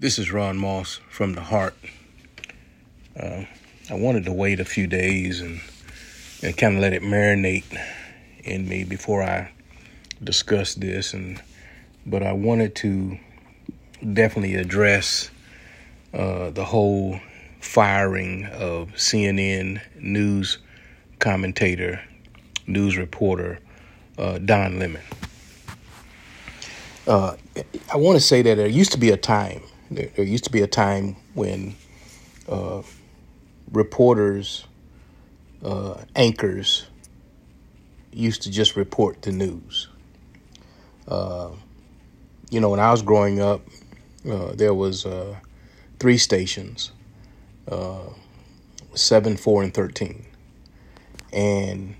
This is Ron Moss from the Heart. Uh, I wanted to wait a few days and and kind of let it marinate in me before I discuss this, and but I wanted to definitely address uh, the whole firing of CNN news commentator, news reporter uh, Don Lemon. Uh, I want to say that there used to be a time. There, there used to be a time when uh, reporters, uh, anchors, used to just report the news. Uh, you know, when I was growing up, uh, there was uh, three stations, seven, four, and thirteen, and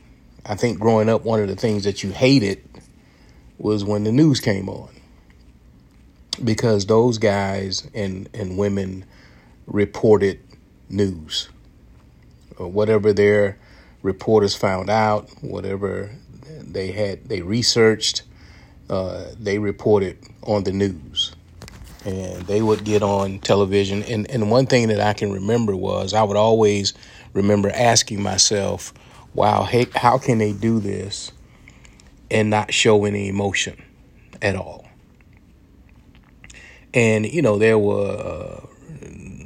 I think growing up, one of the things that you hated was when the news came on because those guys and, and women reported news. Or whatever their reporters found out, whatever they had, they researched, uh, they reported on the news. And they would get on television. And, and one thing that I can remember was I would always remember asking myself, wow, hey, how can they do this and not show any emotion at all? And, you know, there were uh,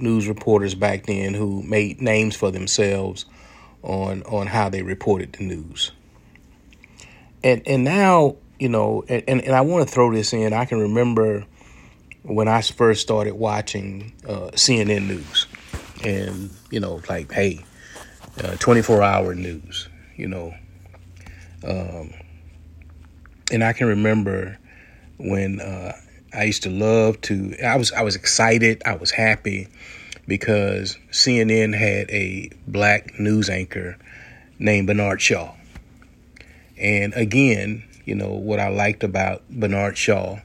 news reporters back then who made names for themselves on on how they reported the news. And and now, you know, and, and I want to throw this in. I can remember when I first started watching uh, CNN news and, you know, like, hey, uh, 24 hour news, you know. Um, and I can remember when uh, I used to love to. I was I was excited. I was happy because CNN had a black news anchor named Bernard Shaw. And again, you know what I liked about Bernard Shaw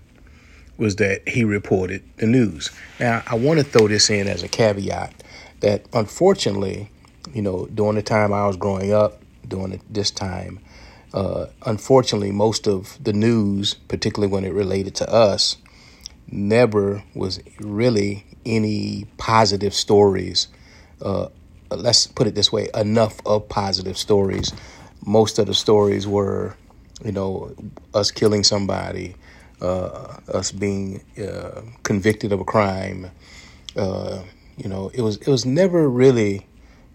was that he reported the news. Now I want to throw this in as a caveat that unfortunately, you know, during the time I was growing up, during this time, uh, unfortunately, most of the news, particularly when it related to us, never was really any positive stories. Uh, let's put it this way enough of positive stories. Most of the stories were, you know, us killing somebody, uh, us being uh, convicted of a crime. Uh, you know, it was it was never really,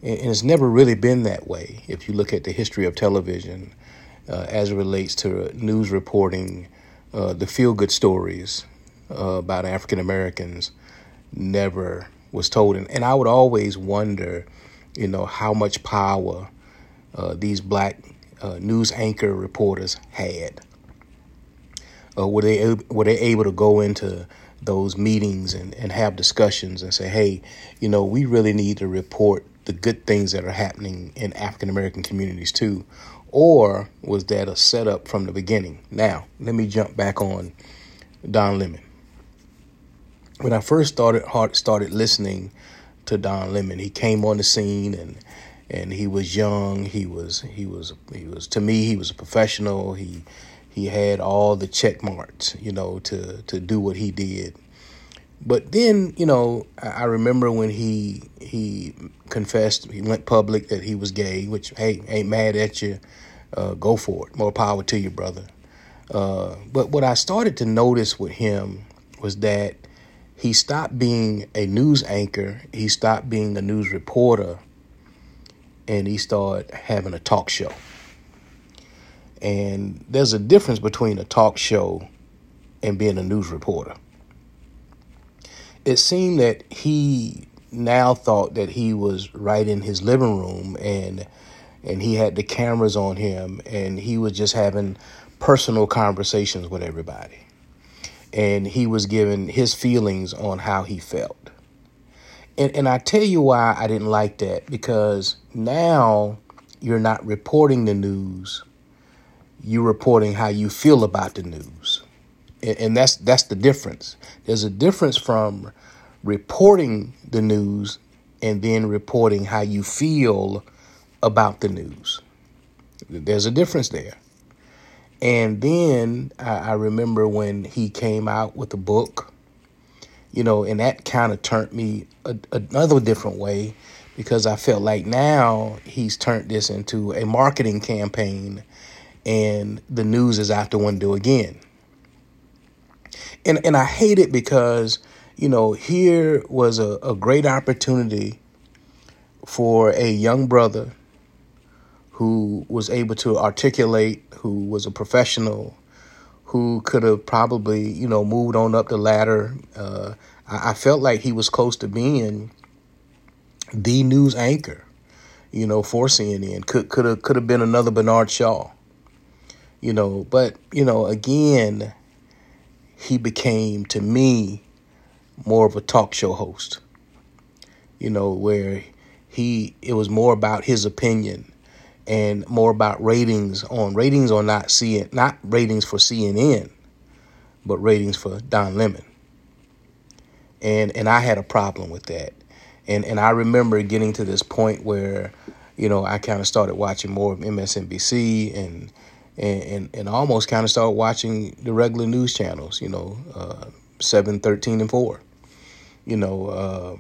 and it's never really been that way. If you look at the history of television, uh, as it relates to news reporting, uh, the feel good stories, uh, about African Americans never was told. And, and I would always wonder, you know, how much power uh, these black uh, news anchor reporters had. Uh, were they were they able to go into those meetings and, and have discussions and say, hey, you know, we really need to report the good things that are happening in African American communities too? Or was that a setup from the beginning? Now, let me jump back on Don Lemon when I first started started listening to Don Lemon, he came on the scene and and he was young. He was he was he was to me he was a professional. He he had all the check marks, you know, to to do what he did. But then, you know, I remember when he he confessed, he went public that he was gay. Which hey, ain't mad at you. Uh, go for it. More power to you, brother. Uh, but what I started to notice with him was that he stopped being a news anchor, he stopped being a news reporter, and he started having a talk show. And there's a difference between a talk show and being a news reporter. It seemed that he now thought that he was right in his living room and and he had the cameras on him and he was just having personal conversations with everybody and he was giving his feelings on how he felt. And, and I tell you why I didn't like that because now you're not reporting the news, you're reporting how you feel about the news. And, and that's that's the difference. There's a difference from reporting the news and then reporting how you feel about the news. There's a difference there. And then I, I remember when he came out with the book, you know, and that kind of turned me a, another different way because I felt like now he's turned this into a marketing campaign and the news is out the window again. And and I hate it because, you know, here was a, a great opportunity for a young brother who was able to articulate, who was a professional, who could have probably, you know, moved on up the ladder. Uh, I, I felt like he was close to being the news anchor, you know, for CNN. Could could have could have been another Bernard Shaw, you know. But you know, again, he became to me more of a talk show host. You know, where he it was more about his opinion and more about ratings on ratings on not seeing not ratings for CNN, but ratings for Don Lemon. And and I had a problem with that. And and I remember getting to this point where, you know, I kind of started watching more of MSNBC and and and, and almost kind of started watching the regular news channels, you know, uh, 7, 13, and 4. You know, uh,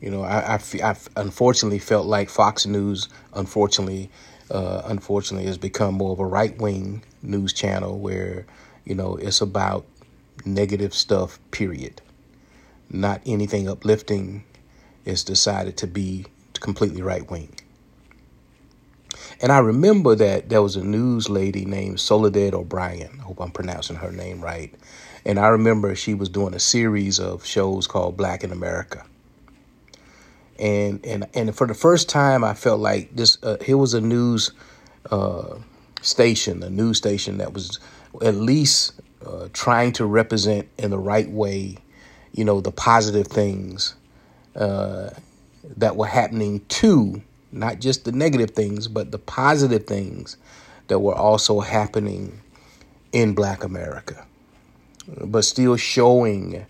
you know, I, I, I unfortunately felt like Fox News, unfortunately, uh, unfortunately, has become more of a right wing news channel where, you know, it's about negative stuff, period. Not anything uplifting is decided to be completely right wing. And I remember that there was a news lady named Soledad O'Brien. I hope I'm pronouncing her name right. And I remember she was doing a series of shows called Black in America and and and for the first time, I felt like this. Uh, here was a news uh, station, a news station that was at least uh, trying to represent in the right way, you know, the positive things uh, that were happening to not just the negative things, but the positive things that were also happening in Black America, but still showing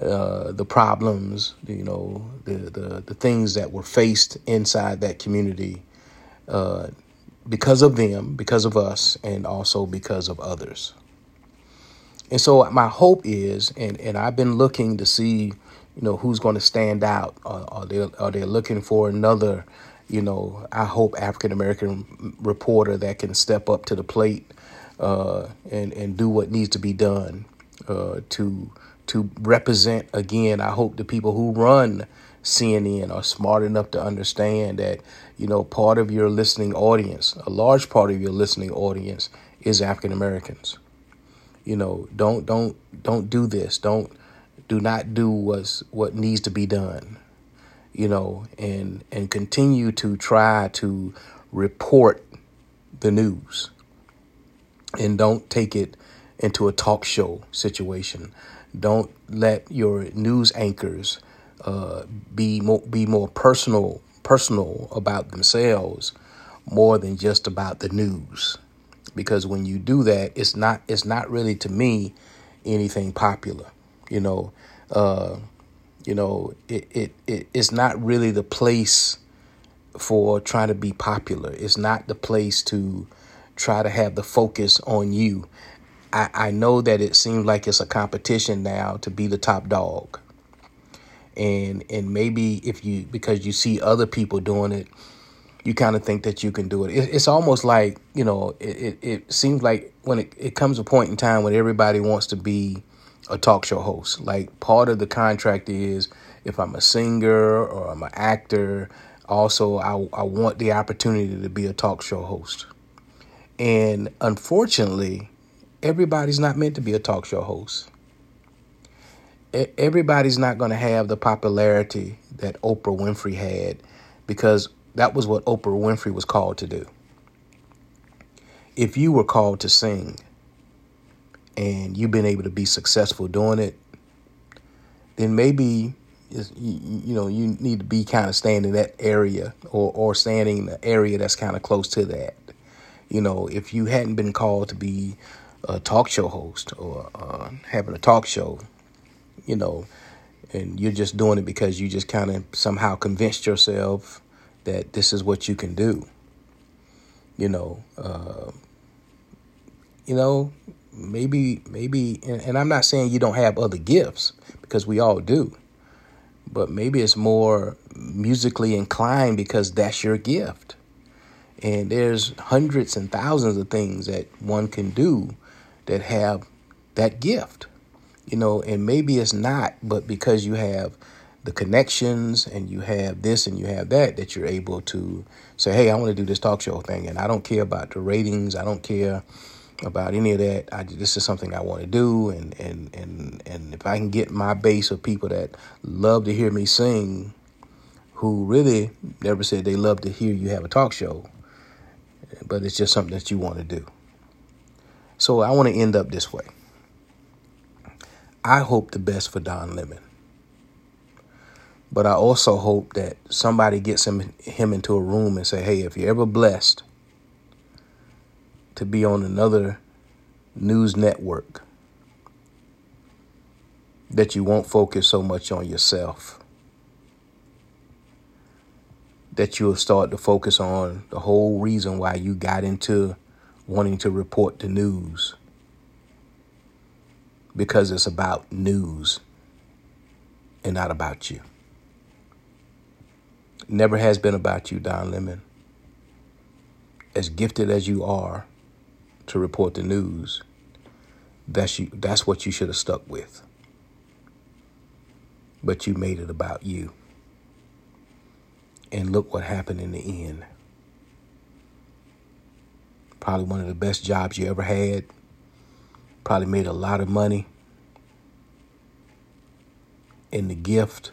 uh, the problems, you know, the, the, the things that were faced inside that community uh, because of them, because of us, and also because of others. And so my hope is, and, and I've been looking to see, you know, who's going to stand out. Are, are they are they looking for another, you know, I hope African American reporter that can step up to the plate uh, and and do what needs to be done uh, to to represent again. I hope the people who run CNN are smart enough to understand that you know part of your listening audience, a large part of your listening audience, is African Americans. You know, don't don't don't do this. Don't do not do what's what needs to be done. You know, and and continue to try to report the news, and don't take it into a talk show situation. Don't let your news anchors uh, be more be more personal personal about themselves more than just about the news. Because when you do that, it's not it's not really to me anything popular. You know, uh, you know, it, it, it it's not really the place for trying to be popular. It's not the place to try to have the focus on you. I, I know that it seems like it's a competition now to be the top dog. And and maybe if you because you see other people doing it, you kind of think that you can do it. it it's almost like, you know, it, it, it seems like when it, it comes a point in time when everybody wants to be a talk show host. Like part of the contract is if I'm a singer or I'm an actor, also I, I want the opportunity to be a talk show host. And unfortunately, everybody's not meant to be a talk show host. Everybody's not going to have the popularity that Oprah Winfrey had because that was what Oprah Winfrey was called to do. If you were called to sing and you've been able to be successful doing it, then maybe you know you need to be kind of staying in that area or or standing in the area that's kind of close to that. You know, if you hadn't been called to be a talk show host or uh, having a talk show, you know, and you're just doing it because you just kind of somehow convinced yourself that this is what you can do. You know, uh, you know, maybe maybe and, and I'm not saying you don't have other gifts because we all do. But maybe it's more musically inclined because that's your gift. And there's hundreds and thousands of things that one can do that have that gift. You know, and maybe it's not, but because you have the connections and you have this and you have that that you're able to say hey i want to do this talk show thing and i don't care about the ratings i don't care about any of that I, this is something i want to do and and and and if i can get my base of people that love to hear me sing who really never said they love to hear you have a talk show but it's just something that you want to do so i want to end up this way i hope the best for don lemon but I also hope that somebody gets him him into a room and say, "Hey, if you're ever blessed to be on another news network, that you won't focus so much on yourself. That you'll start to focus on the whole reason why you got into wanting to report the news. Because it's about news and not about you never has been about you, Don Lemon. As gifted as you are to report the news, that's you that's what you should have stuck with. But you made it about you. And look what happened in the end. Probably one of the best jobs you ever had. Probably made a lot of money. And the gift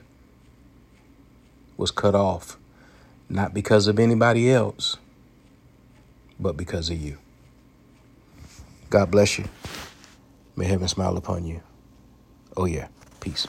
was cut off, not because of anybody else, but because of you. God bless you. May heaven smile upon you. Oh, yeah. Peace.